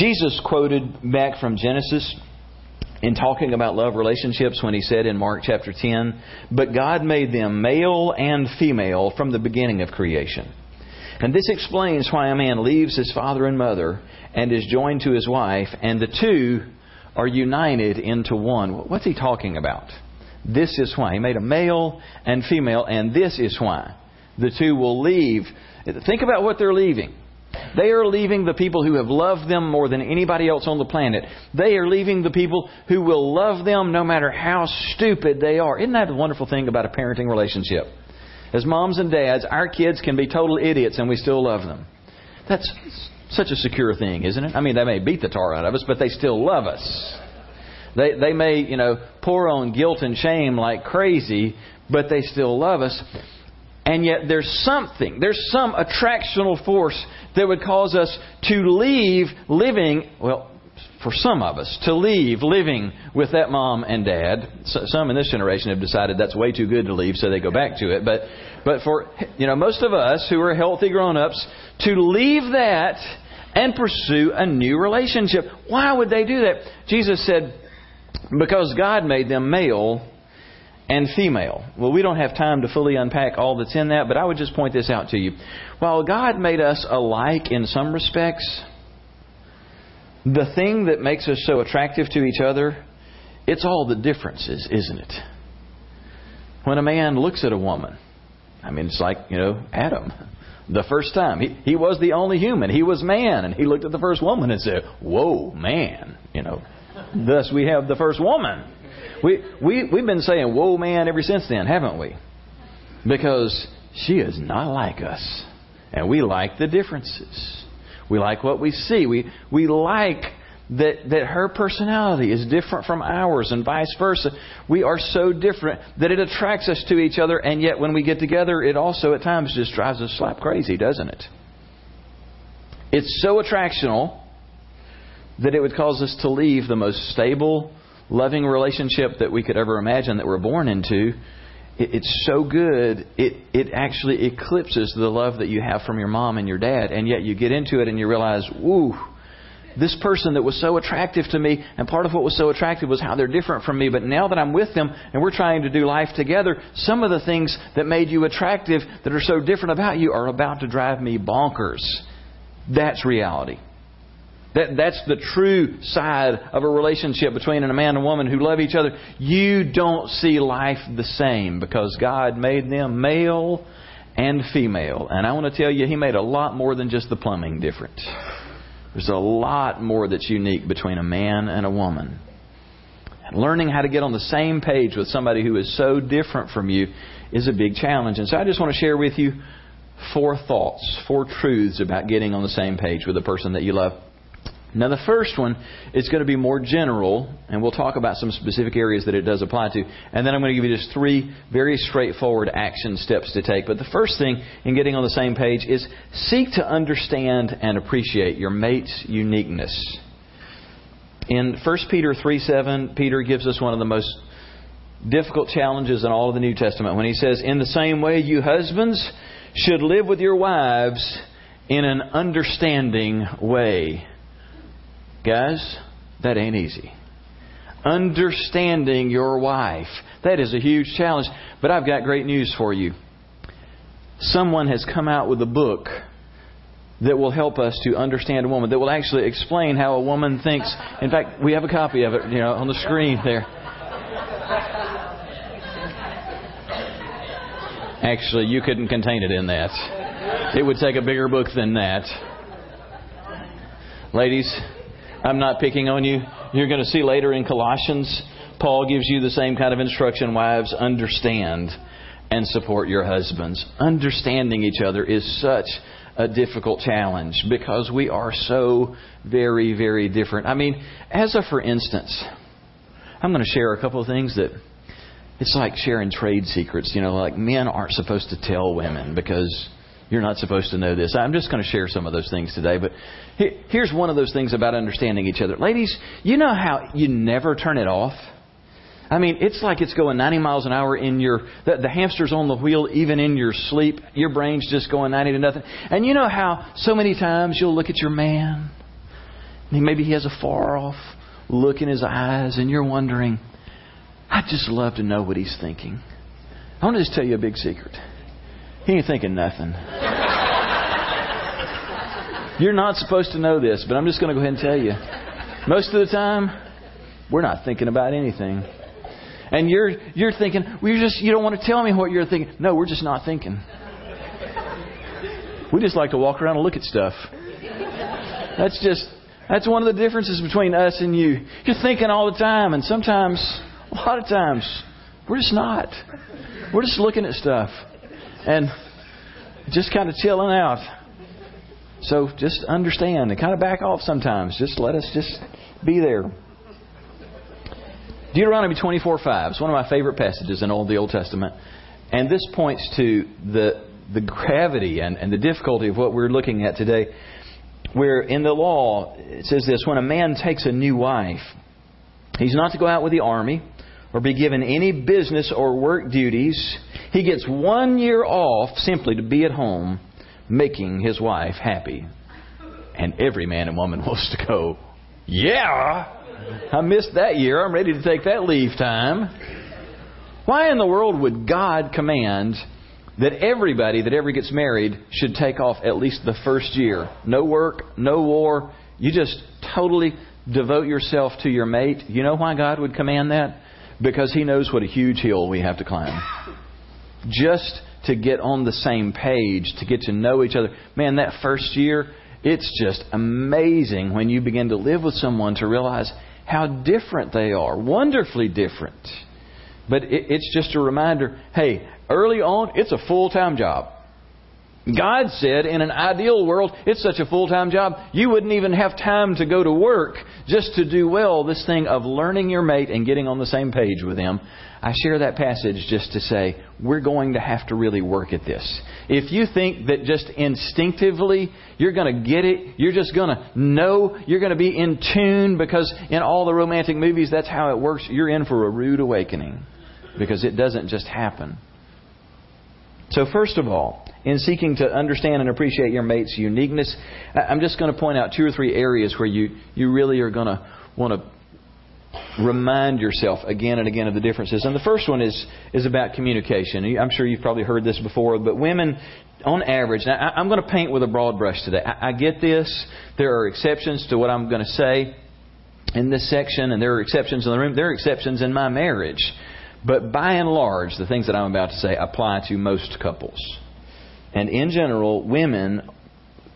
Jesus quoted back from Genesis in talking about love relationships when he said in Mark chapter 10, But God made them male and female from the beginning of creation. And this explains why a man leaves his father and mother and is joined to his wife, and the two are united into one. What's he talking about? This is why. He made a male and female, and this is why. The two will leave. Think about what they're leaving. They are leaving the people who have loved them more than anybody else on the planet. They are leaving the people who will love them no matter how stupid they are. Isn't that the wonderful thing about a parenting relationship? As moms and dads, our kids can be total idiots and we still love them. That's such a secure thing, isn't it? I mean, they may beat the tar out of us, but they still love us. They, they may, you know, pour on guilt and shame like crazy, but they still love us. And yet there's something, there's some attractional force that would cause us to leave living, well, for some of us, to leave living with that mom and dad. Some in this generation have decided that's way too good to leave, so they go back to it. But, but for, you know, most of us who are healthy grown ups, to leave that and pursue a new relationship. Why would they do that? Jesus said, because God made them male and female. Well, we don't have time to fully unpack all that's in that, but I would just point this out to you. While God made us alike in some respects, the thing that makes us so attractive to each other, it's all the differences, isn't it? When a man looks at a woman, I mean, it's like, you know, Adam. The first time. He, he was the only human. He was man. And he looked at the first woman and said, Whoa, man. You know, thus we have the first woman. We, we, we've been saying, Whoa, man, ever since then, haven't we? Because she is not like us. And we like the differences. We like what we see. We, we like that, that her personality is different from ours and vice versa. We are so different that it attracts us to each other, and yet when we get together, it also at times just drives us slap crazy, doesn't it? It's so attractional that it would cause us to leave the most stable, loving relationship that we could ever imagine that we're born into it, it's so good, it, it actually eclipses the love that you have from your mom and your dad. And yet you get into it and you realize, woo, this person that was so attractive to me, and part of what was so attractive was how they're different from me. But now that I'm with them and we're trying to do life together, some of the things that made you attractive that are so different about you are about to drive me bonkers. That's reality. That, that's the true side of a relationship between a man and a woman who love each other. You don't see life the same because God made them male and female. And I want to tell you, He made a lot more than just the plumbing different. There's a lot more that's unique between a man and a woman. And learning how to get on the same page with somebody who is so different from you is a big challenge. And so I just want to share with you four thoughts, four truths about getting on the same page with the person that you love. Now, the first one is going to be more general, and we'll talk about some specific areas that it does apply to. And then I'm going to give you just three very straightforward action steps to take. But the first thing in getting on the same page is seek to understand and appreciate your mate's uniqueness. In 1 Peter 3 7, Peter gives us one of the most difficult challenges in all of the New Testament when he says, In the same way, you husbands should live with your wives in an understanding way Guys, that ain't easy. Understanding your wife. That is a huge challenge. But I've got great news for you. Someone has come out with a book that will help us to understand a woman, that will actually explain how a woman thinks. In fact, we have a copy of it, you know, on the screen there. Actually, you couldn't contain it in that. It would take a bigger book than that. Ladies, I'm not picking on you. You're going to see later in Colossians, Paul gives you the same kind of instruction. Wives, understand and support your husbands. Understanding each other is such a difficult challenge because we are so very, very different. I mean, as a for instance, I'm going to share a couple of things that it's like sharing trade secrets. You know, like men aren't supposed to tell women because you're not supposed to know this. I'm just going to share some of those things today. But here's one of those things about understanding each other. Ladies, you know how you never turn it off? I mean, it's like it's going 90 miles an hour in your, the, the hamster's on the wheel even in your sleep. Your brain's just going 90 to nothing. And you know how so many times you'll look at your man and Maybe he has a far off look in his eyes, and you're wondering, I'd just love to know what he's thinking. I want to just tell you a big secret. He ain't thinking nothing. You're not supposed to know this, but I'm just going to go ahead and tell you. Most of the time, we're not thinking about anything. And you're you're thinking, well, you just you don't want to tell me what you're thinking. No, we're just not thinking. We just like to walk around and look at stuff. That's just that's one of the differences between us and you. You're thinking all the time, and sometimes, a lot of times, we're just not. We're just looking at stuff and just kind of chilling out. So just understand and kind of back off sometimes. Just let us just be there. Deuteronomy 24:5 is one of my favorite passages in all the Old Testament. And this points to the, the gravity and, and the difficulty of what we're looking at today. Where in the law, it says this when a man takes a new wife, he's not to go out with the army or be given any business or work duties. He gets one year off simply to be at home making his wife happy. And every man and woman wants to go, Yeah, I missed that year. I'm ready to take that leave time. Why in the world would God command that everybody that ever gets married should take off at least the first year? No work, no war. You just totally devote yourself to your mate. You know why God would command that? Because He knows what a huge hill we have to climb. Just to get on the same page, to get to know each other. Man, that first year, it's just amazing when you begin to live with someone to realize how different they are, wonderfully different. But it's just a reminder hey, early on, it's a full time job. God said in an ideal world, it's such a full time job, you wouldn't even have time to go to work just to do well this thing of learning your mate and getting on the same page with them. I share that passage just to say, we're going to have to really work at this. If you think that just instinctively you're going to get it, you're just going to know, you're going to be in tune because in all the romantic movies that's how it works, you're in for a rude awakening because it doesn't just happen. So, first of all, in seeking to understand and appreciate your mate's uniqueness, I'm just going to point out two or three areas where you, you really are going to want to remind yourself again and again of the differences. And the first one is, is about communication. I'm sure you've probably heard this before, but women, on average, now I'm going to paint with a broad brush today. I, I get this. There are exceptions to what I'm going to say in this section, and there are exceptions in the room. There are exceptions in my marriage. But by and large, the things that I'm about to say apply to most couples. And in general, women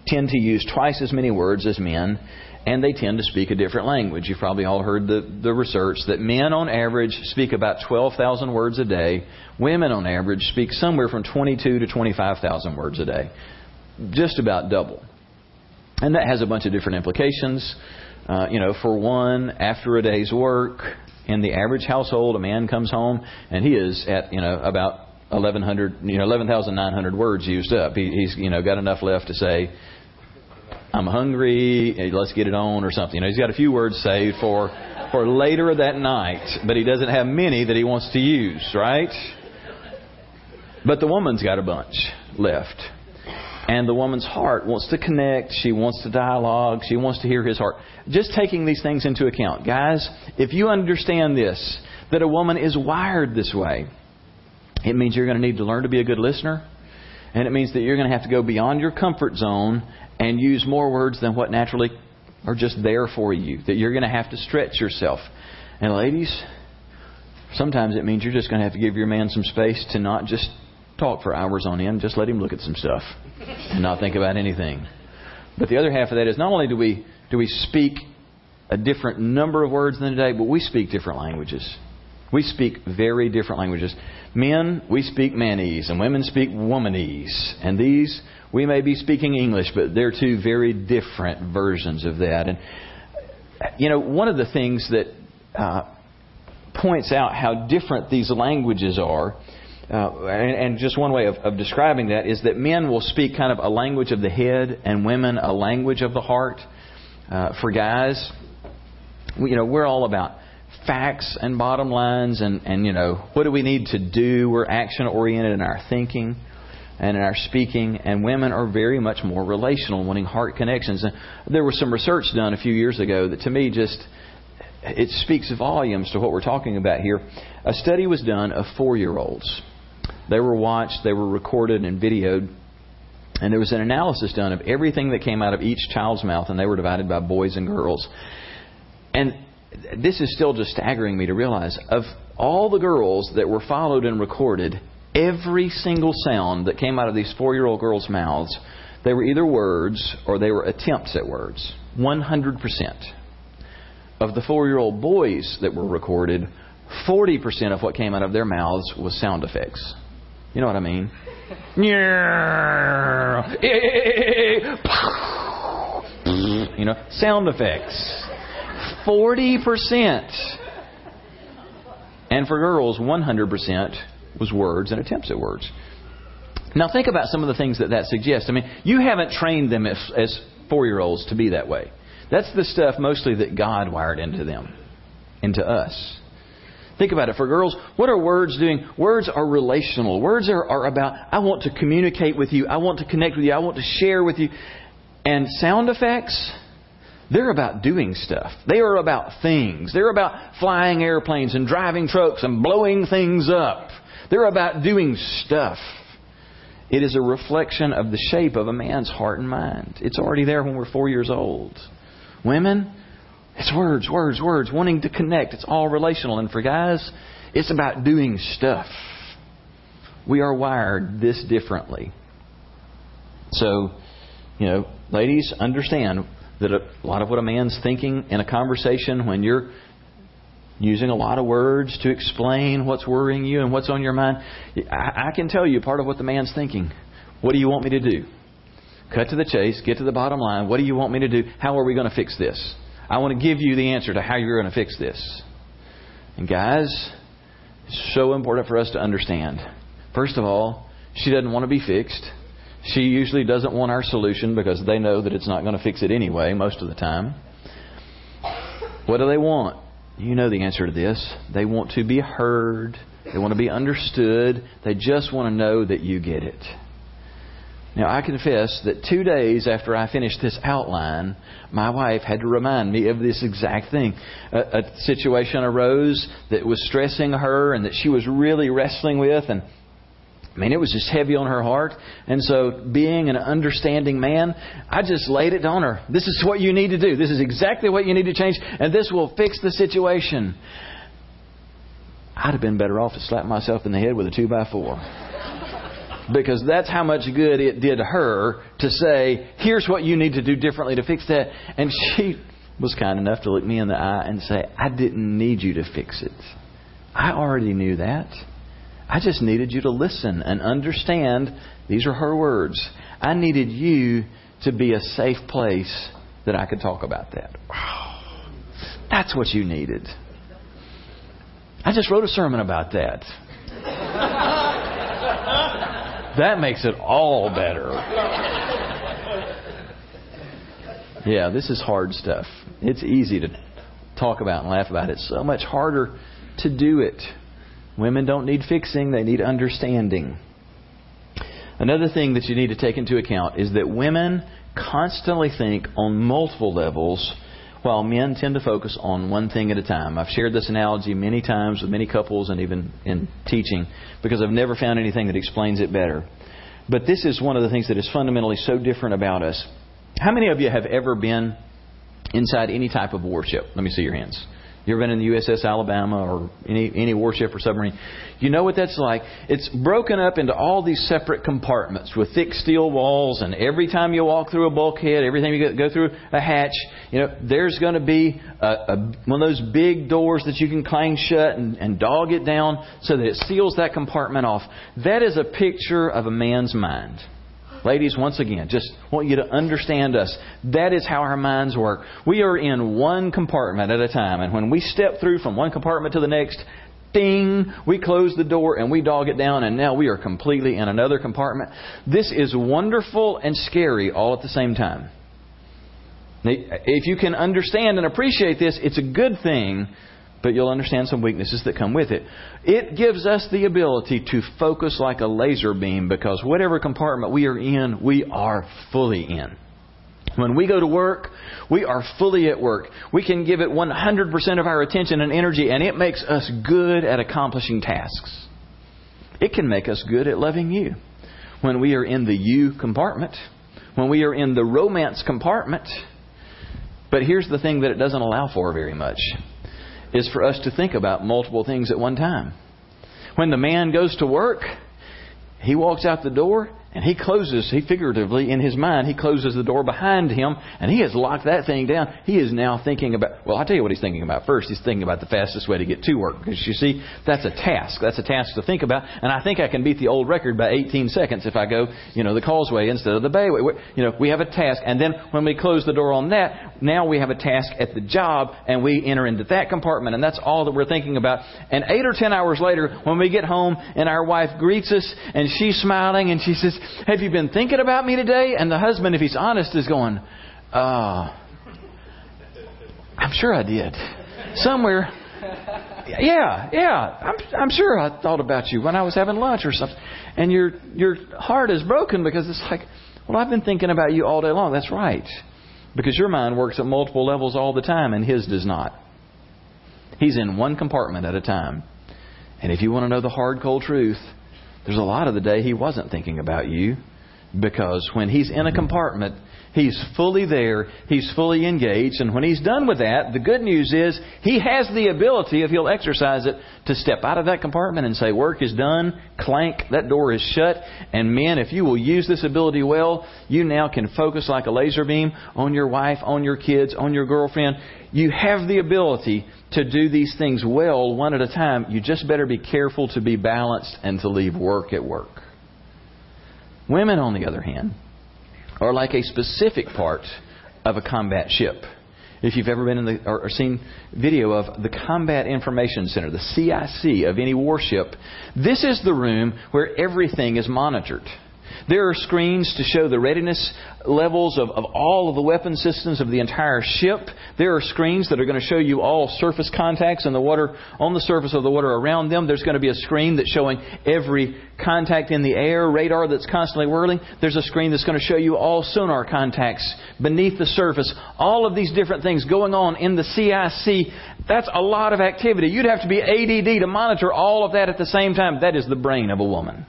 tend to use twice as many words as men, and they tend to speak a different language. You've probably all heard the, the research that men on average speak about 12,000 words a day. Women on average speak somewhere from 22 to 25,000 words a day. Just about double. And that has a bunch of different implications. Uh, you know, for one, after a day's work, in the average household, a man comes home and he is at, you know, about 1100 you know 11,900 words used up. He, he's you know got enough left to say I'm hungry, eh, let's get it on or something. You know, he's got a few words saved for for later that night, but he doesn't have many that he wants to use, right? But the woman's got a bunch left. And the woman's heart wants to connect. She wants to dialogue. She wants to hear his heart. Just taking these things into account. Guys, if you understand this, that a woman is wired this way, it means you're going to need to learn to be a good listener. And it means that you're going to have to go beyond your comfort zone and use more words than what naturally are just there for you. That you're going to have to stretch yourself. And ladies, sometimes it means you're just going to have to give your man some space to not just talk for hours on end. Just let him look at some stuff and not think about anything. But the other half of that is not only do we do we speak a different number of words than today, but we speak different languages. We speak very different languages. Men, we speak manese, and women speak womanese. And these, we may be speaking English, but they're two very different versions of that. And, you know, one of the things that uh, points out how different these languages are, uh, and, and, just one way of, of describing that is that men will speak kind of a language of the head, and women a language of the heart. Uh, for guys, we, you know, we're all about facts and bottom lines and, and you know what do we need to do we're action oriented in our thinking and in our speaking, and women are very much more relational, wanting heart connections. And there was some research done a few years ago that to me just it speaks volumes to what we're talking about here. A study was done of four year olds. They were watched, they were recorded and videoed, and there was an analysis done of everything that came out of each child's mouth, and they were divided by boys and girls. And this is still just staggering me to realize of all the girls that were followed and recorded, every single sound that came out of these four year old girls' mouths, they were either words or they were attempts at words. 100%. Of the four year old boys that were recorded, 40% of what came out of their mouths was sound effects. You know what I mean? you know, sound effects. 40%. And for girls, 100% was words and attempts at words. Now, think about some of the things that that suggests. I mean, you haven't trained them as, as four year olds to be that way. That's the stuff mostly that God wired into them, into us. Think about it. For girls, what are words doing? Words are relational. Words are, are about, I want to communicate with you. I want to connect with you. I want to share with you. And sound effects, they're about doing stuff. They are about things. They're about flying airplanes and driving trucks and blowing things up. They're about doing stuff. It is a reflection of the shape of a man's heart and mind. It's already there when we're four years old. Women, it's words, words, words, wanting to connect. It's all relational. And for guys, it's about doing stuff. We are wired this differently. So, you know, ladies, understand that a lot of what a man's thinking in a conversation when you're using a lot of words to explain what's worrying you and what's on your mind, I, I can tell you part of what the man's thinking. What do you want me to do? Cut to the chase, get to the bottom line. What do you want me to do? How are we going to fix this? I want to give you the answer to how you're going to fix this. And guys, it's so important for us to understand. First of all, she doesn't want to be fixed. She usually doesn't want our solution because they know that it's not going to fix it anyway most of the time. What do they want? You know the answer to this. They want to be heard. They want to be understood. They just want to know that you get it. Now, I confess that two days after I finished this outline, my wife had to remind me of this exact thing. A, a, situation arose that was stressing her and that she was really wrestling with, and I mean, it was just heavy on her heart. And so, being an understanding man, I just laid it on her. This is what you need to do. This is exactly what you need to change, and this will fix the situation. I'd have been better off to slap myself in the head with a two by four because that's how much good it did her to say, here's what you need to do differently to fix that. And she was kind enough to look me in the eye and say, I didn't need you to fix it. I already knew that. I just needed you to listen and understand. These are her words. I needed you to be a safe place that I could talk about that. Wow. That's what you needed. I just wrote a sermon about that. That makes it all better. Yeah, this is hard stuff. It's easy to talk about and laugh about. It's so much harder to do it. Women don't need fixing, they need understanding. Another thing that you need to take into account is that women constantly think on multiple levels while men tend to focus on one thing at a time. I've shared this analogy many times with many couples and even in teaching because I've never found anything that explains it better. But this is one of the things that is fundamentally so different about us. How many of you have ever been inside any type of warship? Let me see your hands. You ever been in the USS Alabama or any any warship or submarine? You know what that's like. It's broken up into all these separate compartments with thick steel walls, and every time you walk through a bulkhead, every time you go through a hatch, you know there's going to be a, a, one of those big doors that you can clang shut and, and dog it down so that it seals that compartment off. That is a picture of a man's mind. Ladies, once again, just want you to understand us. That is how our minds work. We are in one compartment at a time, and when we step through from one compartment to the next, ding, we close the door and we dog it down, and now we are completely in another compartment. This is wonderful and scary all at the same time. If you can understand and appreciate this, it's a good thing, but you'll understand some weaknesses that come with it. It gives us the ability to focus like a laser beam because whatever compartment we are in, we are fully in. When we go to work, we are fully at work. We can give it 100% of our attention and energy, and it makes us good at accomplishing tasks. It can make us good at loving you. When we are in the you compartment, when we are in the romance compartment, but here's the thing that it doesn't allow for very much is for us to think about multiple things at one time. When the man goes to work, he walks out the door and he closes, he figuratively, in his mind, he closes the door behind him and he has locked that thing down. He is now thinking about, well, I'll tell you what he's thinking about first. He's thinking about the fastest way to get to work. Because you see, that's a task. That's a task to think about. And I think I can beat the old record by 18 seconds if I go, you know, the causeway instead of the bayway. You know, we have a task. And then when we close the door on that, now we have a task at the job and we enter into that compartment and that's all that we're thinking about. And eight or ten hours later, when we get home and our wife greets us and she's smiling and she says, have you been thinking about me today? And the husband, if he's honest, is going, uh, I'm sure I did. Somewhere. Yeah, yeah. I'm, I'm sure I thought about you when I was having lunch or something. And your, your heart is broken because it's like, well, I've been thinking about you all day long. That's right. Because your mind works at multiple levels all the time and his does not. He's in one compartment at a time. And if you want to know the hard, cold truth, there's a lot of the day he wasn't thinking about you because when he's in a compartment, he's fully there, he's fully engaged, and when he's done with that, the good news is he has the ability, if he'll exercise it, to step out of that compartment and say, Work is done, clank, that door is shut, and men, if you will use this ability well, you now can focus like a laser beam on your wife, on your kids, on your girlfriend. You have the ability to do these things well one at a time. You just better be careful to be balanced and to leave work at work. Women, on the other hand, are like a specific part of a combat ship. If you've ever been in the or seen video of the Combat Information Center, the CIC of any warship, this is the room where everything is monitored. There are screens to show the readiness levels of, of all of the weapon systems of the entire ship. There are screens that are going to show you all surface contacts in the water, on the surface of the water around them. There's going to be a screen that's showing every contact in the air, radar that's constantly whirling. There's a screen that's going to show you all sonar contacts beneath the surface. All of these different things going on in the CIC. That's a lot of activity. You'd have to be ADD to monitor all of that at the same time. That is the brain of a woman.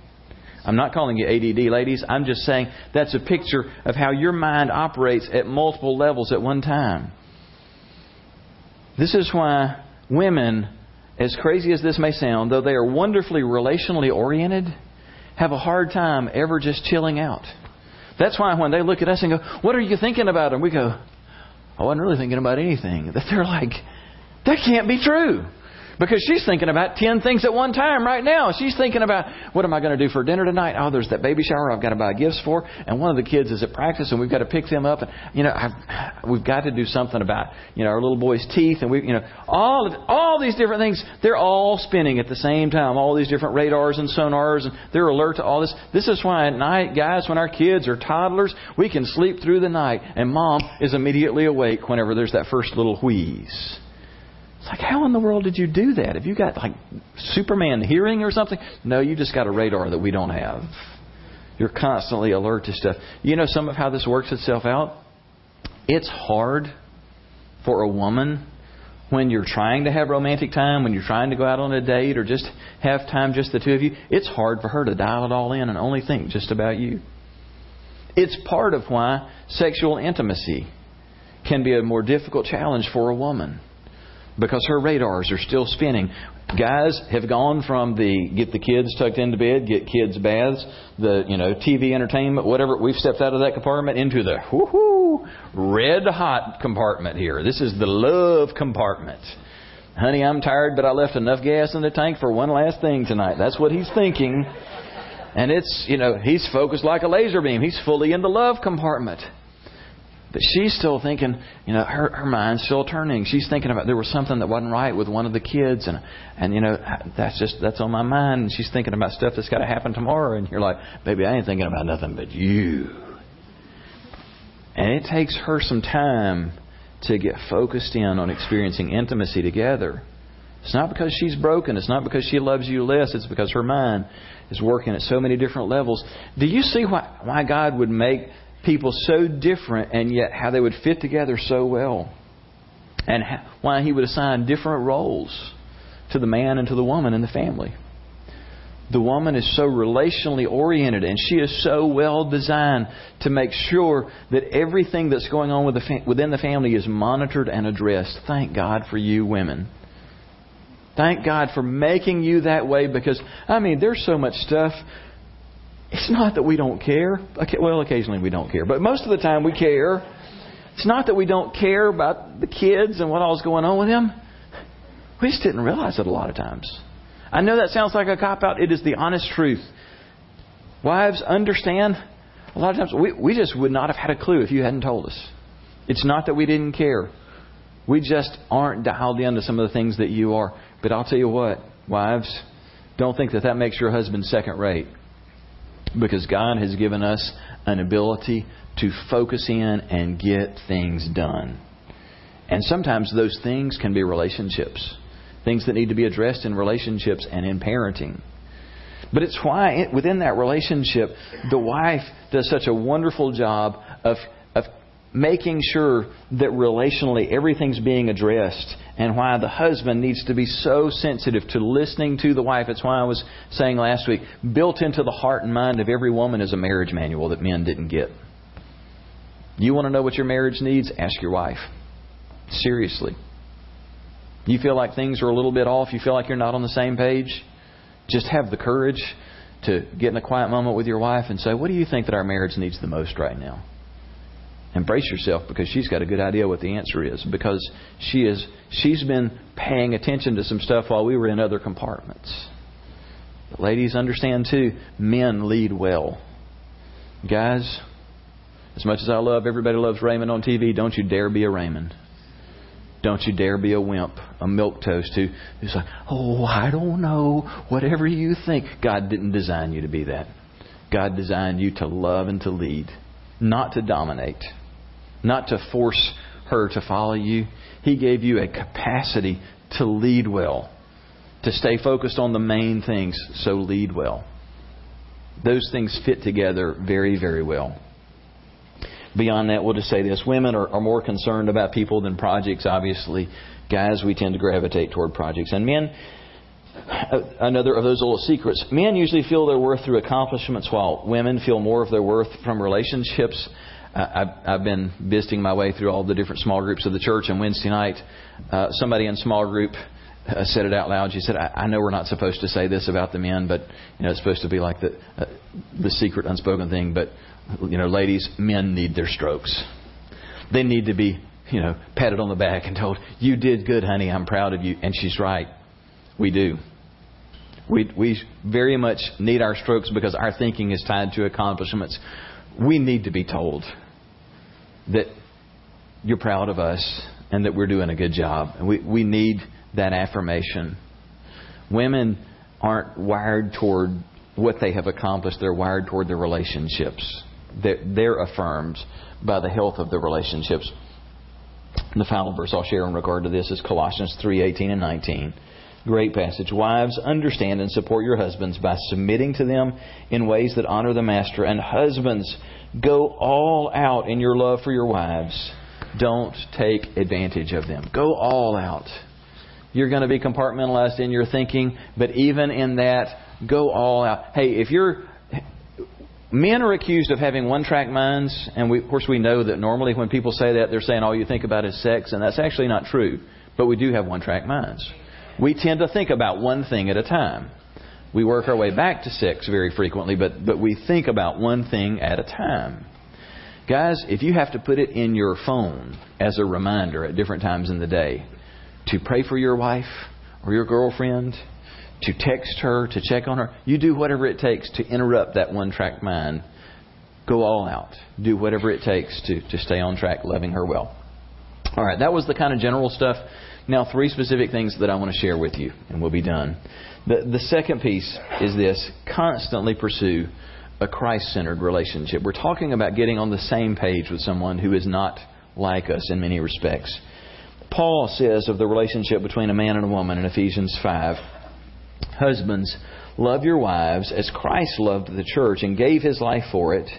I'm not calling you ADD, ladies. I'm just saying that's a picture of how your mind operates at multiple levels at one time. This is why women, as crazy as this may sound, though they are wonderfully relationally oriented, have a hard time ever just chilling out. That's why when they look at us and go, What are you thinking about? And we go, I wasn't really thinking about anything. That they're like, That can't be true. Because she's thinking about 10 things at one time right now. She's thinking about, what am I going to do for dinner tonight? Oh, there's that baby shower I've got to buy gifts for. And one of the kids is at practice and we've got to pick them up. And, you know, I've, we've got to do something about, you know, our little boy's teeth. And we, you know, all, of, all these different things, they're all spinning at the same time. All these different radars and sonars and they're alert to all this. This is why at night, guys, when our kids are toddlers, we can sleep through the night and mom is immediately awake whenever there's that first little wheeze. It's like, how in the world did you do that? Have you got like Superman hearing or something? No, you just got a radar that we don't have. You're constantly alert to stuff. You know some of how this works itself out? It's hard for a woman when you're trying to have romantic time, when you're trying to go out on a date or just have time just the two of you, it's hard for her to dial it all in and only think just about you. It's part of why sexual intimacy can be a more difficult challenge for a woman because her radars are still spinning. Guys have gone from the get the kids tucked into bed, get kids baths, the you know TV entertainment, whatever. We've stepped out of that compartment into the whoo red hot compartment here. This is the love compartment. Honey, I'm tired, but I left enough gas in the tank for one last thing tonight. That's what he's thinking. And it's, you know, he's focused like a laser beam. He's fully in the love compartment. But she's still thinking, you know, her, her mind's still turning. She's thinking about there was something that wasn't right with one of the kids, and and you know that's just that's on my mind. And she's thinking about stuff that's got to happen tomorrow, and you're like, baby, I ain't thinking about nothing but you. And it takes her some time to get focused in on experiencing intimacy together It's not because she's broken. It's not because she loves you less. It's because her mind is working at so many different levels. Do you see why, why God would make people so different and yet how they would fit together so well? And why He would assign different roles to the man and to the woman in the family. The woman is so relationally oriented and she is so well designed to make sure that everything that's going on with the within the family is monitored and addressed. Thank God for you women. Thank God for making you that way because, I mean, there's so much stuff. It's not that we don't care. Well, occasionally we don't care, but most of the time we care. It's not that we don't care about the kids and what all's going on with them. We just didn't realize it a lot of times. I know that sounds like a cop out. It is the honest truth. Wives, understand. A lot of times we, we just would not have had a clue if you hadn't told us. It's not that we didn't care. We just aren't dialed into some of the things that you are. But I'll tell you what, wives, don't think that that makes your husband second rate. Because God has given us an ability to focus in and get things done. And sometimes those things can be relationships, things that need to be addressed in relationships and in parenting. But it's why within that relationship, the wife does such a wonderful job of making sure that relationally everything's being addressed and why the husband needs to be so sensitive to listening to the wife. It's why I was saying last week, built into the heart and mind of every woman is a marriage manual that men didn't get. You want to know what your marriage needs? Ask your wife. Seriously. You feel like things are a little bit off, you feel like you're not on the same page? Just have the courage to get in a quiet moment with your wife and say, What do you think that our marriage needs the most right now? And brace yourself because she's got a good idea what the answer is because she is she's been paying attention to some stuff while we were in other compartments. But ladies understand too, men lead well. Guys, as much as I love everybody loves Raymond on TV, don't you dare be a Raymond. Don't you dare be a wimp, a milk toast who, who's like, oh, I don't know, whatever you think. God didn't design you to be that. God designed you to love and to lead, not to dominate not to force her to follow you. He gave you a capacity to lead well, to stay focused on the main things, so lead well. Those things fit together very, very well. Beyond that, we'll just say this women are, are more concerned about people than projects, obviously. Guys, we tend to gravitate toward projects. And men, another of those little secrets. Men usually feel their worth through accomplishments, while women feel more of their worth from relationships. I've, been visiting my way through all the different small groups of the church, and Wednesday night, uh, somebody in small group uh, said it out loud. She said, I, "I know we're not supposed to say this about the men, but you know it's supposed to be like the uh, the secret, unspoken thing. But you know, ladies, men need their strokes. They need to be, you know, patted on the back and told, "You did good, honey. I'm proud of you." And she's right. We do. We we very much need our strokes because our thinking is tied to accomplishments. We need to be told that you're proud of us and that we're doing a good job. And we, we need that affirmation. Women aren't wired toward what they have accomplished, they're wired toward their relationships. They're, they're affirmed by the health of the relationships. The final verse I'll share in regard to this is Colossians 3:18 and 19. Great passage. Wives, understand and support your husbands by submitting to them in ways that honor the master. And husbands, Go all out in your love for your wives. Don't take advantage of them. Go all out. You're going to be compartmentalized in your thinking, but even in that, go all out. Hey, if you're men are accused of having one track minds, and we, of course we know that normally when people say that, they're saying all you think about is sex, and that's actually not true. But we do have one track minds. We tend to think about one thing at a time. We work our way back to six very frequently, but, but we think about one thing at a time. Guys, if you have to put it in your phone as a reminder at different times in the day to pray for your wife or your girlfriend, to text her, to check on her, you do whatever it takes to interrupt that one track mind. Go all out. Do whatever it takes to, to stay on track, loving her well. All right, that was the kind of general stuff. Now, three specific things that I want to share with you, and we'll be done. The, the second piece is this constantly pursue a Christ centered relationship. We're talking about getting on the same page with someone who is not like us in many respects. Paul says of the relationship between a man and a woman in Ephesians 5 Husbands, love your wives as Christ loved the church and gave his life for it.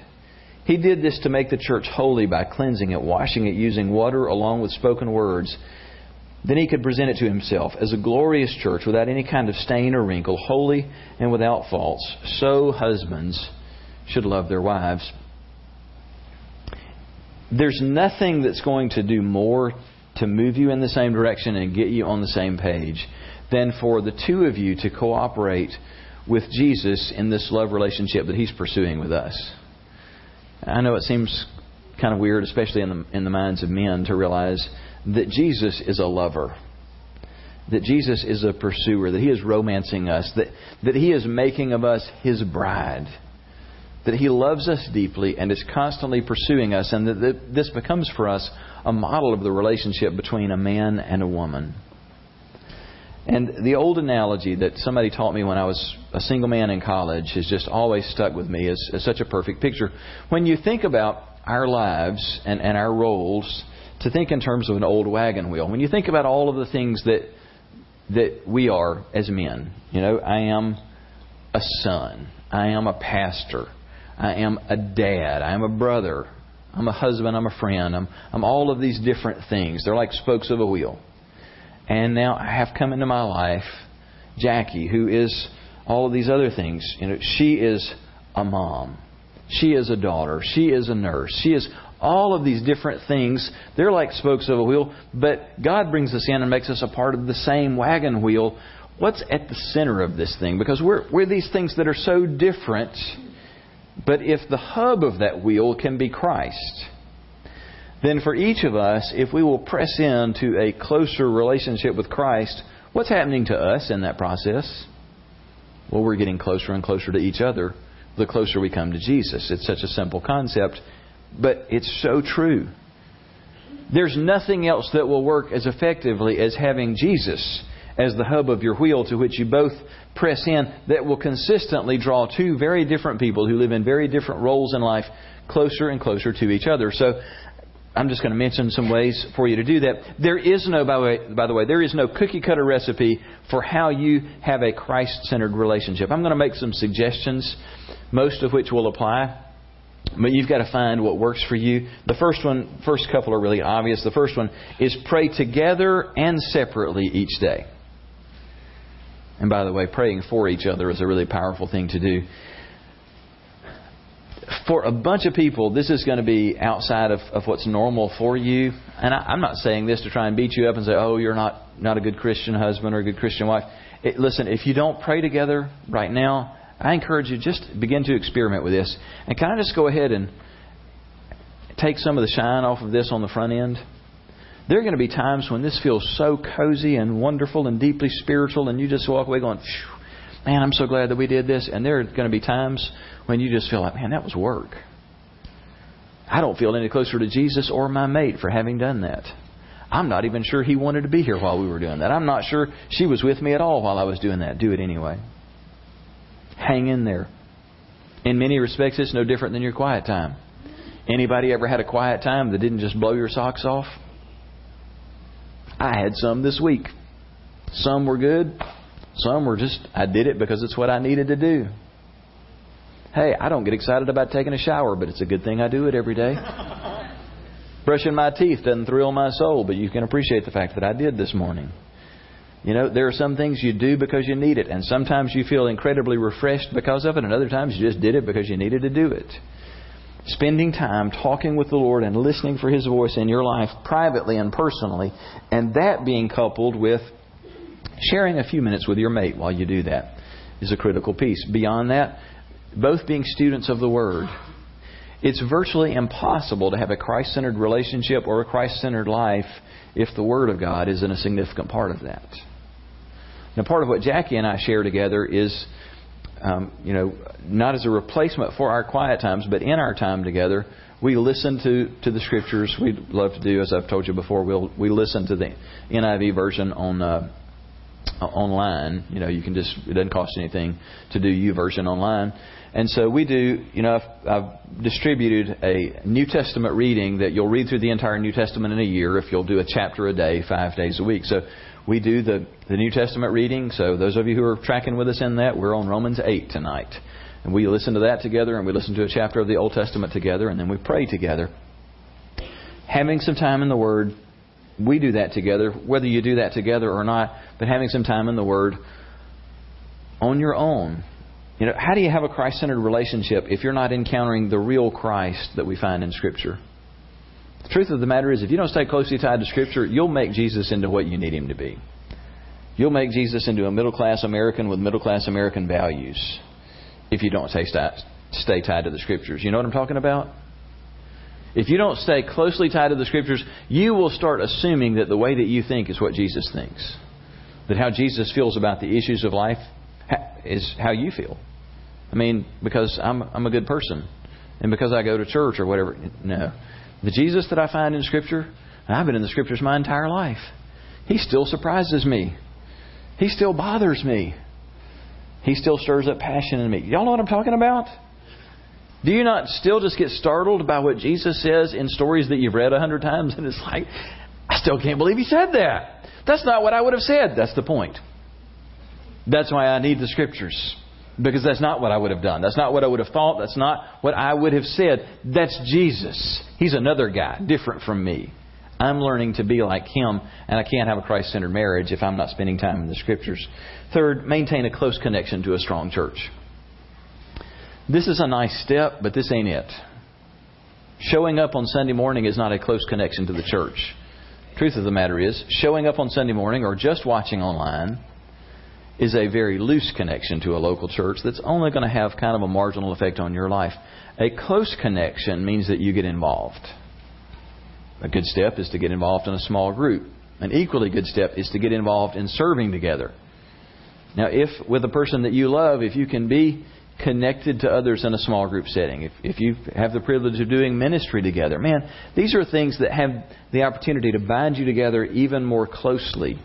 He did this to make the church holy by cleansing it, washing it using water along with spoken words. Then he could present it to himself as a glorious church without any kind of stain or wrinkle, holy and without faults. So husbands should love their wives. There's nothing that's going to do more to move you in the same direction and get you on the same page than for the two of you to cooperate with Jesus in this love relationship that he's pursuing with us. I know it seems kind of weird, especially in the, in the minds of men, to realize that Jesus is a lover. That Jesus is a pursuer, that He is romancing us, that, that He is making of us His bride, that He loves us deeply and is constantly pursuing us, and that, that this becomes for us a model of the relationship between a man and a woman. And the old analogy that somebody taught me when I was a single man in college has just always stuck with me as, as such a perfect picture. When you think about our lives and, and our roles, to think in terms of an old wagon wheel. When you think about all of the things that that we are as men, you know, I am a son, I am a pastor, I am a dad, I am a brother, I'm a husband, I'm a friend, I'm I'm all of these different things. They're like spokes of a wheel. And now I have come into my life Jackie, who is all of these other things. You know, she is a mom. She is a daughter. She is a nurse. She is all of these different things. They're like spokes of a wheel, but God brings us in and makes us a part of the same wagon wheel. What's at the center of this thing? Because we're, we're these things that are so different, but if the hub of that wheel can be Christ, then for each of us, if we will press into a closer relationship with Christ, what's happening to us in that process? Well, we're getting closer and closer to each other the closer we come to Jesus. It's such a simple concept, but it's so true. There's nothing else that will work as effectively as having Jesus as the hub of your wheel to which you both press in that will consistently draw two very different people who live in very different roles in life closer and closer to each other. So I'm just going to mention some ways for you to do that. There is no, by the way, by the way there is no cookie cutter recipe for how you have a Christ centered relationship. I'm going to make some suggestions, most of which will apply. But you've got to find what works for you. The first one, first couple are really obvious. The first one is pray together and separately each day. And by the way, praying for each other is a really powerful thing to do for a bunch of people, this is going to be outside of, of what's normal for you. And I, I'm not saying this to try and beat you up and say, oh, you're not, not a good Christian husband or a good Christian wife. It, listen, if you don't pray together right now, I encourage you just begin to experiment with this. And can I just go ahead and take some of the shine off of this on the front end? There are going to be times when this feels so cozy and wonderful and deeply spiritual, and you just walk away going, man, I'm so glad that we did this. And there are going to be times when you just feel like, man, that was work. I don't feel any closer to Jesus or my mate for having done that. I'm not even sure he wanted to be here while we were doing that. I'm not sure she was with me at all while I was doing that. Do it anyway. Hang in there. In many respects, it's no different than your quiet time. Anybody ever had a quiet time that didn't just blow your socks off? I had some this week. Some were good. Some were just, I did it because it's what I needed to do. Hey, I don't get excited about taking a shower, but it's a good thing I do it every day. Brushing my teeth doesn't thrill my soul, but you can appreciate the fact that I did this morning. You know, there are some things you do because you need it, and sometimes you feel incredibly refreshed because of it, and other times you just did it because you needed to do it. Spending time talking with the Lord and listening for His voice in your life privately and personally, and that being coupled with sharing a few minutes with your mate while you do that is a critical piece. Beyond that, both being students of the Word. It's virtually impossible to have a Christ centered relationship or a Christ centered life if the Word of God isn't a significant part of that. Now, part of what Jackie and I share together is, um, you know, not as a replacement for our quiet times, but in our time together, we listen to, to the Scriptures. We love to do, as I've told you before, we'll, we listen to the NIV version on uh, online. You know, you can just it doesn't cost anything to do YouVersion online. And so we do, you know, I've, I've, distributed a New Testament reading that you'll read through the entire New Testament in a year if you'll do a chapter a day, five days a week. So we do the, the New Testament reading. So those of you who are tracking with us in that, we're on Romans 8 tonight. And we listen to that together and we listen to a chapter of the Old Testament together and then we pray together. Having some time in the Word, we do that together, whether you do that together or not, but having some time in the Word on your own you know, how do you have a Christ centered relationship if you're not encountering the real Christ that we find in Scripture? The truth of the matter is, if you don't stay closely tied to Scripture, you'll make Jesus into what you need him to be. You'll make Jesus into a middle class American with middle class American values if you don't stay, stay tied to the Scriptures. You know what I'm talking about? If you don't stay closely tied to the Scriptures, you will start assuming that the way that you think is what Jesus thinks. That how Jesus feels about the issues of life is how you feel. I mean, because I'm I'm a good person, and because I go to church or whatever. No, the Jesus that I find in Scripture, I've been in the Scriptures my entire life. He still surprises me. He still bothers me. He still stirs up passion in me. Y'all know what I'm talking about? Do you not still just get startled by what Jesus says in stories that you've read a hundred times and it's like, I still can't believe he said that. That's not what I would have said. That's the point. That's why I need the scriptures. Because that's not what I would have done. That's not what I would have thought. That's not what I would have said. That's Jesus. He's another guy, different from me. I'm learning to be like him, and I can't have a Christ centered marriage if I'm not spending time in the scriptures. Third, maintain a close connection to a strong church. This is a nice step, but this ain't it. Showing up on Sunday morning is not a close connection to the church. Truth of the matter is, showing up on Sunday morning or just watching online is a very loose connection to a local church that's only going to have kind of a marginal effect on your life. A close connection means that you get involved. A good step is to get involved in a small group. An equally good step is to get involved in serving together. Now, if with a person that you love, if you can be connected to others in a small group setting, if, if you have the privilege of doing ministry together, man, these are things that have the opportunity to bind you together even more closely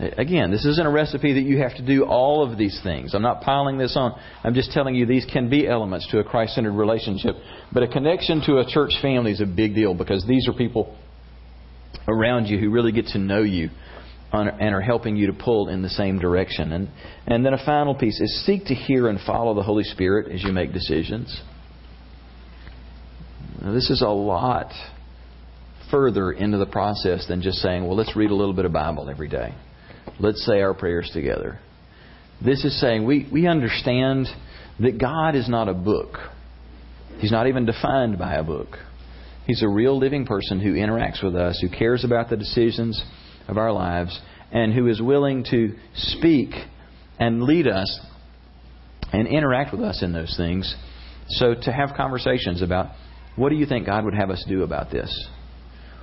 Again, this isn't a recipe that you have to do all of these things. I'm not piling this on. I'm just telling you these can be elements to a Christ centered relationship. But a connection to a church family is a big deal because these are people around you who really get to know you and are helping you to pull in the same direction. And, and then a final piece is seek to hear and follow the Holy Spirit as you make decisions. Now, this is a lot further into the process than just saying, well, let's read a little bit of Bible every day. Let's say our prayers together. This is saying we, we understand that God is not a book. He's not even defined by a book. He's a real living person who interacts with us, who cares about the decisions of our lives, and who is willing to speak and lead us and interact with us in those things. So, to have conversations about what do you think God would have us do about this?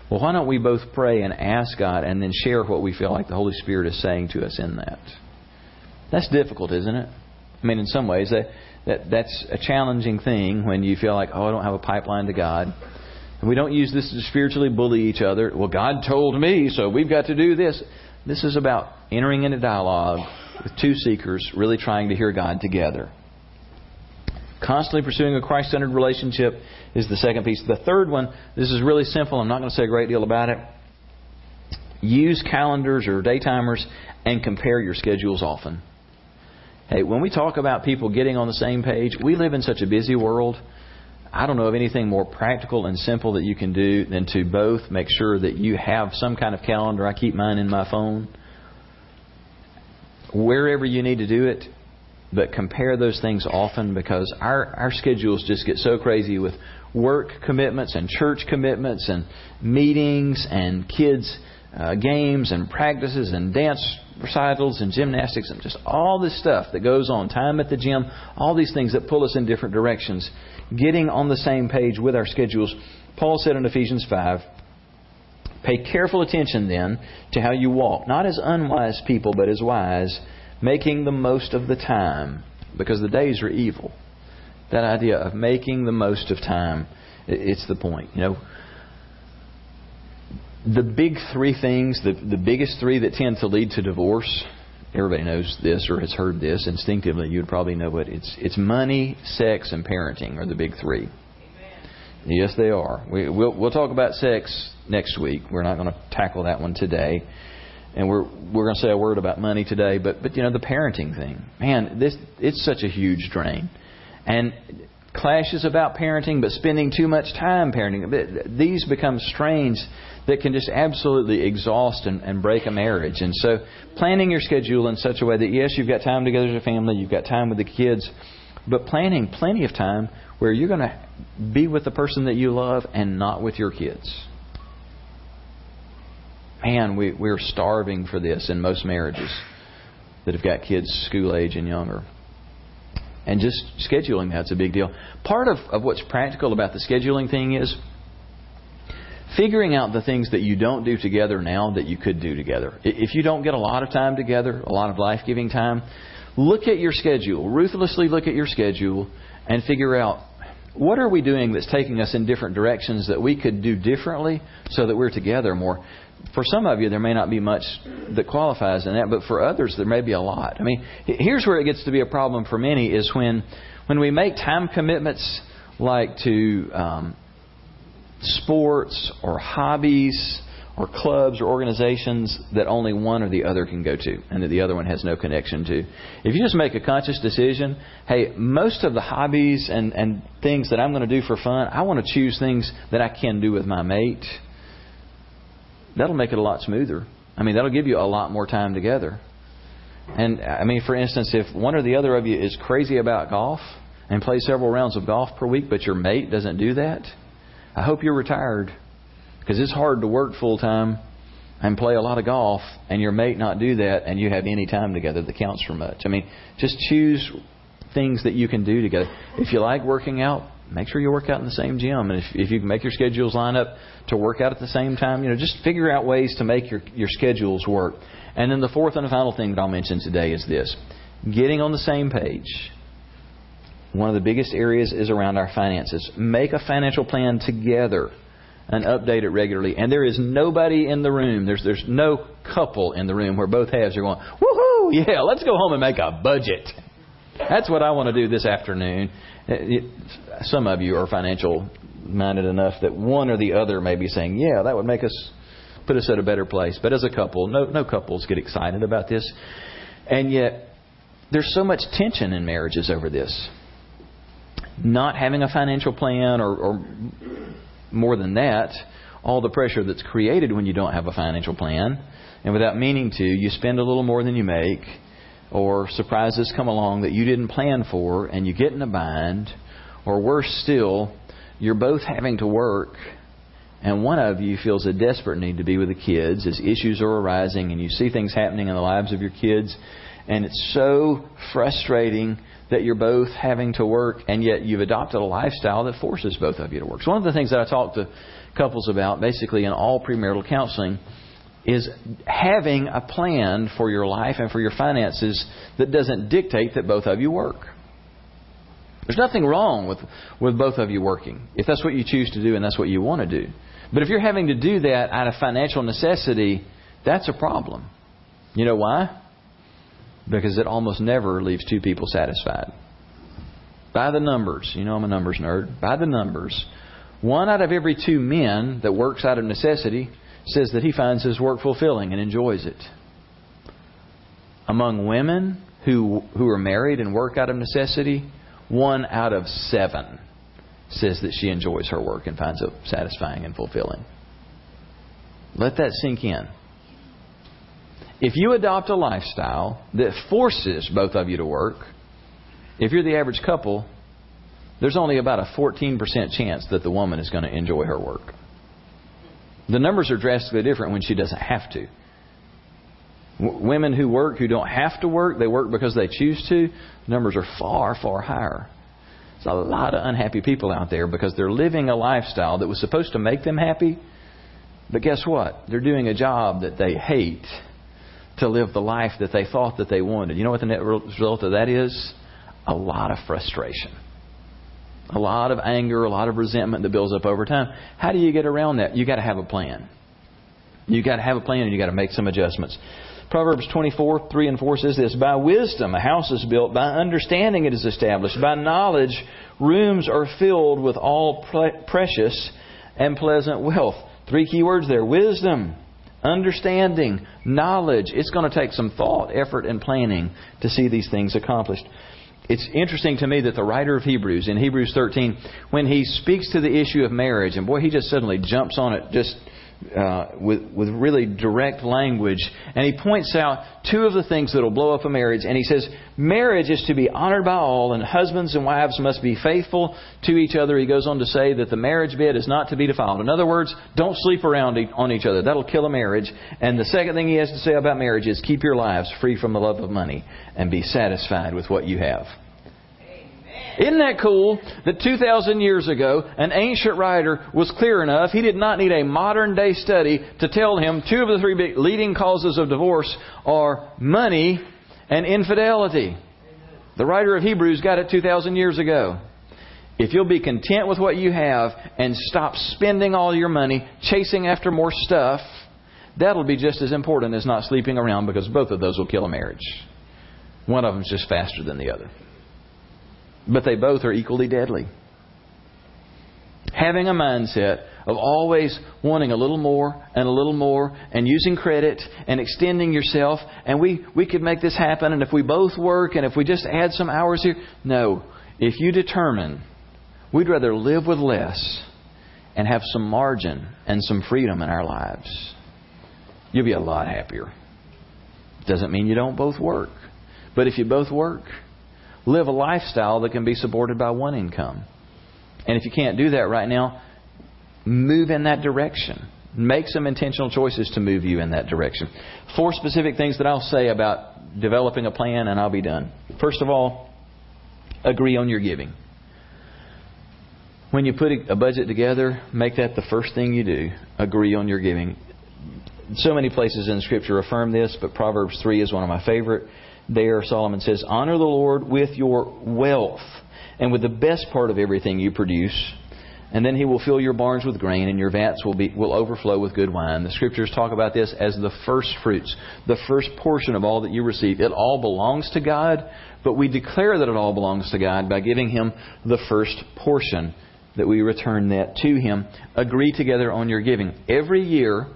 Well, why don't we both pray and ask God and then share what we feel like the Holy Spirit is saying to us in that? That's difficult, isn't it? I mean, in some ways, that, that that's a challenging thing when you feel like, oh, I don't have a pipeline to God. And we don't use this to spiritually bully each other. Well, God told me, so we've got to do this. This is about entering into dialogue with two seekers, really trying to hear God together. Constantly pursuing a Christ centered relationship is the second piece. The third one, this is really simple. I'm not going to say a great deal about it. Use calendars or daytimers and compare your schedules often. Hey, when we talk about people getting on the same page, we live in such a busy world. I don't know of anything more practical and simple that you can do than to both make sure that you have some kind of calendar. I keep mine in my phone. Wherever you need to do it, but compare those things often because our, our schedules just get so crazy with work commitments and church commitments and meetings and kids' uh, games and practices and dance recitals and gymnastics and just all this stuff that goes on, time at the gym, all these things that pull us in different directions. Getting on the same page with our schedules. Paul said in Ephesians 5, Pay careful attention then to how you walk, not as unwise people, but as wise making the most of the time because the days are evil. That idea of making the most of time, it's the point. You know, the big three things, the, the biggest three that tend to lead to divorce everybody knows this or has heard this instinctively. You would probably know it. It's it's money, sex, and parenting are the big three. Amen. Yes, they are. We, we'll we'll talk about sex next week. We're not going to tackle that one today, and we're we're going to say a word about money today. But but you know the parenting thing, man, this it's such a huge drain, and clashes about parenting, but spending too much time parenting. These become strains that can just absolutely exhaust and, and, break a marriage. And so, planning your schedule in such a way that, yes, you've got time together as a family, you've got time with the kids, but planning plenty of time where you're going to be with the person that you love and not with your kids. Man, we, we're starving for this in most marriages that have got kids school age and younger. And just scheduling that's a big deal. Part of, of what's practical about the scheduling thing is figuring out the things that you don't do together now that you could do together. If you don't get a lot of time together, a lot of life giving time, look at your schedule. Ruthlessly look at your schedule and figure out what are we doing that's taking us in different directions that we could do differently so that we're together more for some of you, there may not be much that qualifies in that, but for others, there may be a lot. I mean, here's where it gets to be a problem for many is when, when we make time commitments like to um, sports or hobbies or clubs or organizations that only one or the other can go to and that the other one has no connection to. If you just make a conscious decision, hey, most of the hobbies and, and things that I'm going to do for fun, I want to choose things that I can do with my mate that'll make it a lot smoother. I mean, that'll give you a lot more time together. And I mean, for instance, if one or the other of you is crazy about golf and plays several rounds of golf per week, but your mate doesn't do that, I hope you're retired because it's hard to work full time and play a lot of golf and your mate not do that and you have any time together that counts for much. I mean, just choose things that you can do together. If you like working out, make sure you work out in the same gym. And if, if you can make your schedules line up to work out at the same time, you know, just figure out ways to make your, your schedules work. And then the fourth and final thing that I'll mention today is this getting on the same page. One of the biggest areas is around our finances. Make a financial plan together and update it regularly. And there is nobody in the room, there's, there's no couple in the room where both halves are going, woohoo, yeah, let's go home and make a budget. That's what I want to do this afternoon. Uh, some of you are financial minded enough that one or the other may be saying, "Yeah, that would make us put us at a better place." But as a couple, no no couples get excited about this. And yet there's so much tension in marriages over this. Not having a financial plan or, or more than that, all the pressure that's created when you don't have a financial plan. And without meaning to, you spend a little more than you make or surprises come along that you didn't plan for and you get in a bind, or worse still, you're both having to work and one of you feels a desperate need to be with the kids as issues are arising and you see things happening in the lives of your kids and it's so frustrating that you're both having to work and yet you've adopted a lifestyle that forces both of you to work. So one of the things that I talk to couples about basically in all premarital counseling is having a plan for your life and for your finances that doesn't dictate that both of you work. There's nothing wrong with, with both of you working if that's what you choose to do and that's what you want to do. But if you're having to do that out of financial necessity, that's a problem. You know why? Because it almost never leaves two people satisfied. By the numbers, you know I'm a numbers nerd, by the numbers, one out of every two men that works out of necessity says that he finds his work fulfilling and enjoys it. Among women who, who are married and work out of necessity, one out of seven says that she enjoys her work and finds it satisfying and fulfilling. Let that sink in. If you adopt a lifestyle that forces both of you to work, if you're the average couple, there's only about a 14% chance that the woman is going to enjoy her work. The numbers are drastically different when she doesn't have to. W- women who work who don't have to work, they work because they choose to, numbers are far, far higher. There's a lot of unhappy people out there because they're living a lifestyle that was supposed to make them happy, but guess what? They're doing a job that they hate to live the life that they thought that they wanted. You know what the net result of that is? A lot of frustration a lot of anger, a lot of resentment that builds up over time. How do you get around that? You got to have a plan. You got to have a plan and you got to make some adjustments. Proverbs 24, 3 and 4 says this By wisdom a house is built, by understanding it is established, by knowledge rooms are filled with all pre- precious and pleasant wealth. Three key words there wisdom, understanding, knowledge. It's going to take some thought, effort, and planning to see these things accomplished. It's interesting to me that the writer of Hebrews, in Hebrews 13, when he speaks to the issue of marriage, and boy, he just suddenly jumps on it just uh, with, with really direct language. And he points out two of the things that will blow up a marriage. And he says, marriage is to be honored by all, and husbands and wives must be faithful to each other. He goes on to say that the marriage bed is not to be defiled. In other words, don't sleep around on each other. That'll kill a marriage. And the second thing he has to say about marriage is keep your lives free from the love of money and be satisfied with what you have. Isn't that cool that 2,000 years ago, an ancient writer was clear enough? He did not need a modern day study to tell him two of the three leading causes of divorce are money and infidelity. The writer of Hebrews got it 2,000 years ago. If you'll be content with what you have and stop spending all your money chasing after more stuff, that'll be just as important as not sleeping around because both of those will kill a marriage. One of them's just faster than the other but they both are equally deadly. Having a mindset of always wanting a little more and a little more and using credit and extending yourself and we, we could make this happen and if we both work and if we just add some hours here. No. If you determine we'd rather live with less and have some margin and some freedom in our lives, you'll be a lot happier. Doesn't mean you don't both work. But if you both work, live a lifestyle that can be supported by one income. And if you can't do that right now, move in that direction. Make some intentional choices to move you in that direction. Four specific things that I'll say about developing a plan, and I'll be done. First of all, agree on your giving. When you put a budget together, make that the first thing you do. Agree on your giving. So many places in Scripture affirm this, but Proverbs 3 is one of my favorite there, Solomon says, Honor the Lord with your wealth and with the best part of everything you produce. And then he will fill your barns with grain, and your vats will, be, will overflow with good wine. The scriptures talk about this as the first fruits, the first portion of all that you receive. It all belongs to God, but we declare that it all belongs to God by giving him the first portion, that we return that to him. Agree together on your giving. Every year,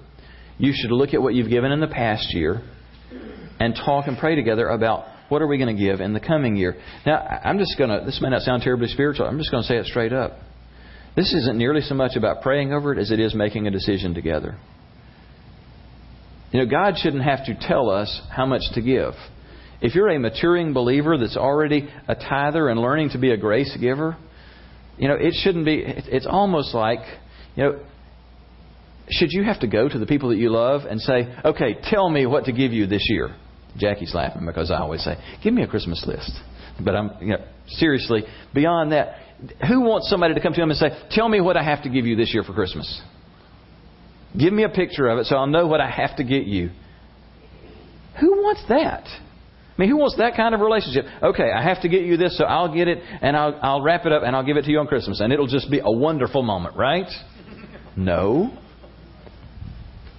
you should look at what you've given in the past year and talk and pray together about what are we going to give in the coming year. Now, I'm just going to, this may not sound terribly spiritual, I'm just going to say it straight up. This isn't nearly so much about praying over it as it is making a decision together. You know, God shouldn't have to tell us how much to give. If you're a maturing believer that's already a tither and learning to be a grace giver, you know, it shouldn't be, it's almost like, you know, should you have to go to the people that you love and say, okay, tell me what to give you this year? Jackie's laughing because I always say, "Give me a Christmas list." But I'm you know, seriously beyond that. Who wants somebody to come to him and say, "Tell me what I have to give you this year for Christmas"? Give me a picture of it so I'll know what I have to get you. Who wants that? I mean, who wants that kind of relationship? Okay, I have to get you this, so I'll get it and I'll, I'll wrap it up and I'll give it to you on Christmas, and it'll just be a wonderful moment, right? No.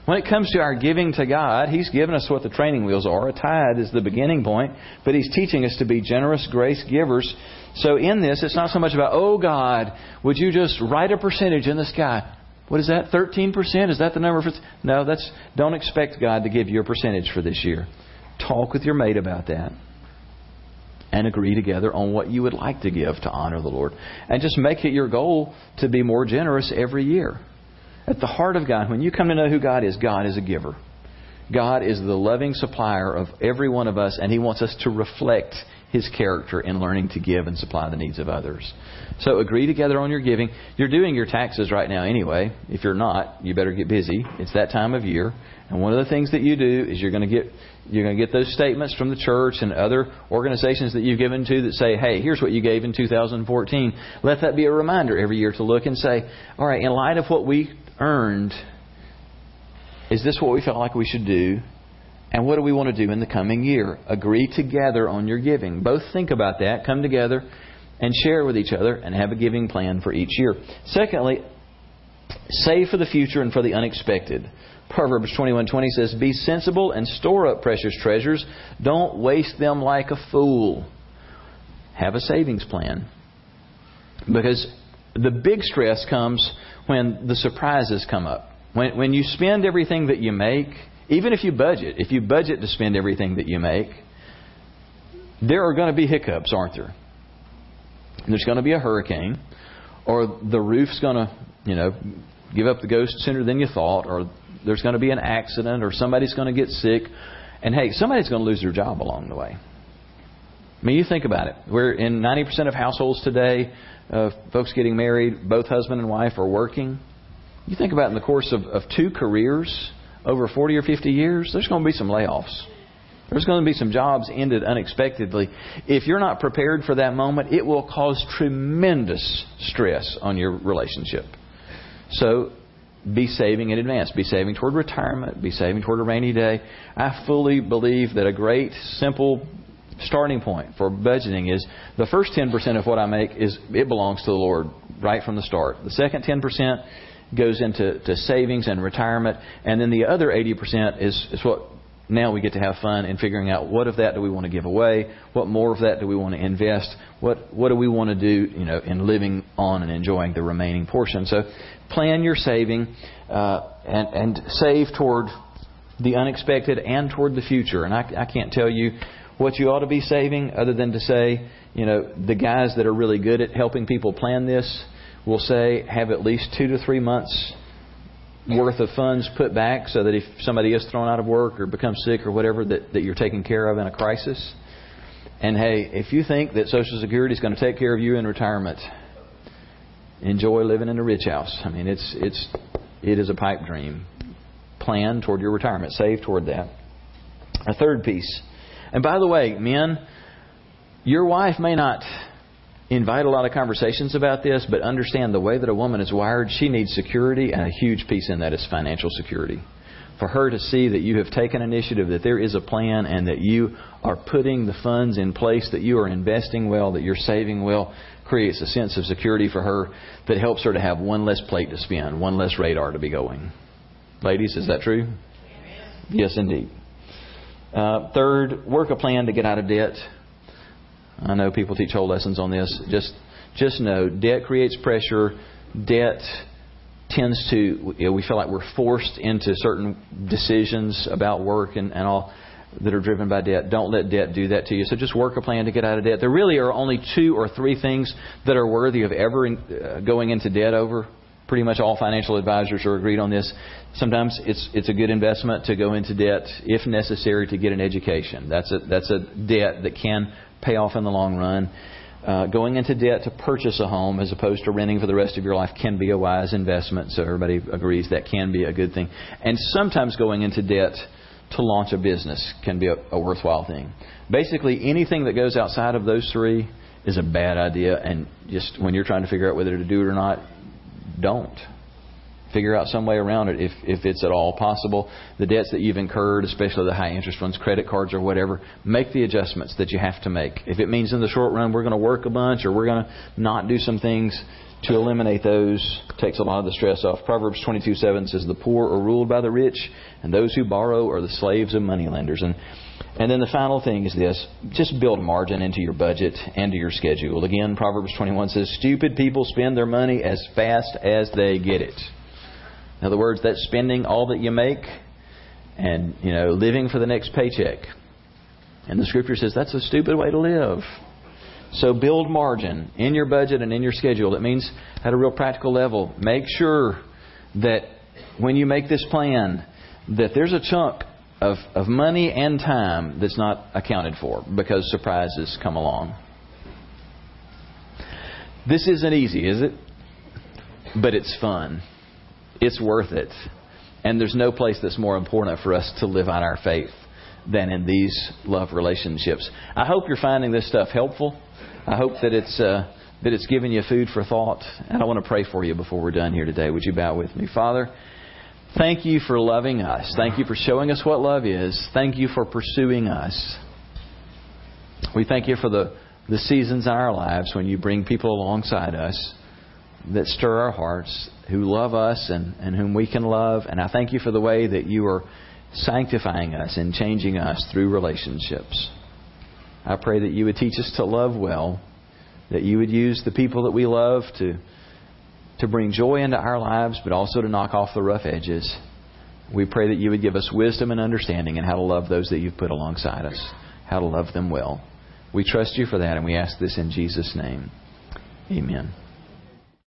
When it comes to our giving to God, He's given us what the training wheels are. A tithe is the beginning point, but He's teaching us to be generous grace givers. So in this, it's not so much about, oh God, would you just write a percentage in the sky? What is that? 13%? Is that the number? For th-? No, that's, don't expect God to give you a percentage for this year. Talk with your mate about that and agree together on what you would like to give to honor the Lord. And just make it your goal to be more generous every year. At the heart of God, when you come to know who God is, God is a giver. God is the loving supplier of every one of us, and He wants us to reflect His character in learning to give and supply the needs of others. So agree together on your giving. You're doing your taxes right now anyway. If you're not, you better get busy. It's that time of year. And one of the things that you do is you're going to get you're going to get those statements from the church and other organizations that you've given to that say, "Hey, here's what you gave in 2014." Let that be a reminder every year to look and say, "All right, in light of what we earned, is this what we felt like we should do? And what do we want to do in the coming year? Agree together on your giving. Both think about that, come together, and share with each other, and have a giving plan for each year. Secondly, save for the future and for the unexpected. Proverbs 21:20 says, "Be sensible and store up precious treasures. Don't waste them like a fool." Have a savings plan. Because the big stress comes when the surprises come up. When when you spend everything that you make, even if you budget, if you budget to spend everything that you make, there are going to be hiccups, aren't there? There's going to be a hurricane, or the roof's going to, you know, give up the ghost sooner than you thought, or there's going to be an accident, or somebody's going to get sick, and hey, somebody's going to lose their job along the way. I mean, you think about it. We're in 90% of households today, uh, folks getting married, both husband and wife are working. You think about in the course of, of two careers over 40 or 50 years, there's going to be some layoffs. There's going to be some jobs ended unexpectedly. If you're not prepared for that moment, it will cause tremendous stress on your relationship. So be saving in advance. Be saving toward retirement. Be saving toward a rainy day. I fully believe that a great, simple starting point for budgeting is the first 10% of what I make is it belongs to the Lord right from the start. The second 10% goes into to savings and retirement, and then the other 80% is, is what now we get to have fun in figuring out what of that do we want to give away, what more of that do we want to invest, what what do we want to do, you know, in living on and enjoying the remaining portion. So, plan your saving uh, and and save toward the unexpected and toward the future. And I, I can't tell you what you ought to be saving other than to say, you know, the guys that are really good at helping people plan this will say have at least two to three months worth of funds put back so that if somebody is thrown out of work or becomes sick or whatever that, that you're taken care of in a crisis. And hey, if you think that Social Security is going to take care of you in retirement, enjoy living in a rich house. I mean, it's it's it is a pipe dream. Plan toward your retirement. Save toward that. A third piece. And by the way, men, your wife may not invite a lot of conversations about this, but understand the way that a woman is wired, she needs security, and a huge piece in that is financial security. For her to see that you have taken initiative, that there is a plan, and that you are putting the funds in place, that you are investing well, that you're saving well, creates a sense of security for her that helps her to have one less plate to spin, one less radar to be going. Ladies, is that true? Yes, indeed. Uh, third, work a plan to get out of debt. I know people teach whole lessons on this. Just just know debt creates pressure. Debt tends to you know, we feel like we're forced into certain decisions about work and, and all that are driven by debt. Don't let debt do that to you. So just work a plan to get out of debt. There really are only two or three things that are worthy of ever in, uh, going into debt over. Pretty much all financial advisors are agreed on this. Sometimes it's it's a good investment to go into debt if necessary to get an education. That's a that's a debt that can pay off in the long run. Uh, going into debt to purchase a home as opposed to renting for the rest of your life can be a wise investment. So everybody agrees that can be a good thing. And sometimes going into debt to launch a business can be a, a worthwhile thing. Basically, anything that goes outside of those three is a bad idea. And just when you're trying to figure out whether to do it or not, don't figure out some way around it if, if it's at all possible. The debts that you've incurred, especially the high interest ones, credit cards or whatever, make the adjustments that you have to make. If it means in the short run we're going to work a bunch or we're going to not do some things to eliminate those, takes a lot of the stress off. Proverbs 22 7 says, The poor are ruled by the rich, and those who borrow are the slaves of moneylenders. And and then the final thing is this just build margin into your budget and to your schedule. Again, Proverbs 21 says, Stupid people spend their money as fast as they get it. In other words, that's spending all that you make and, you know, living for the next paycheck. And the scripture says that's a stupid way to live. So build margin in your budget and in your schedule. That means at a real practical level, make sure that when you make this plan, that there's a chunk of, of money and time that's not accounted for because surprises come along. This isn't easy, is it? But it's fun. It's worth it. And there's no place that's more important for us to live out our faith than in these love relationships. I hope you're finding this stuff helpful. I hope that it's uh, that it's given you food for thought. And I want to pray for you before we're done here today. Would you bow with me, Father? Thank you for loving us. Thank you for showing us what love is. Thank you for pursuing us. We thank you for the, the seasons in our lives when you bring people alongside us that stir our hearts, who love us and, and whom we can love. And I thank you for the way that you are sanctifying us and changing us through relationships. I pray that you would teach us to love well, that you would use the people that we love to, to bring joy into our lives, but also to knock off the rough edges. We pray that you would give us wisdom and understanding in how to love those that you've put alongside us, how to love them well. We trust you for that, and we ask this in Jesus' name. Amen.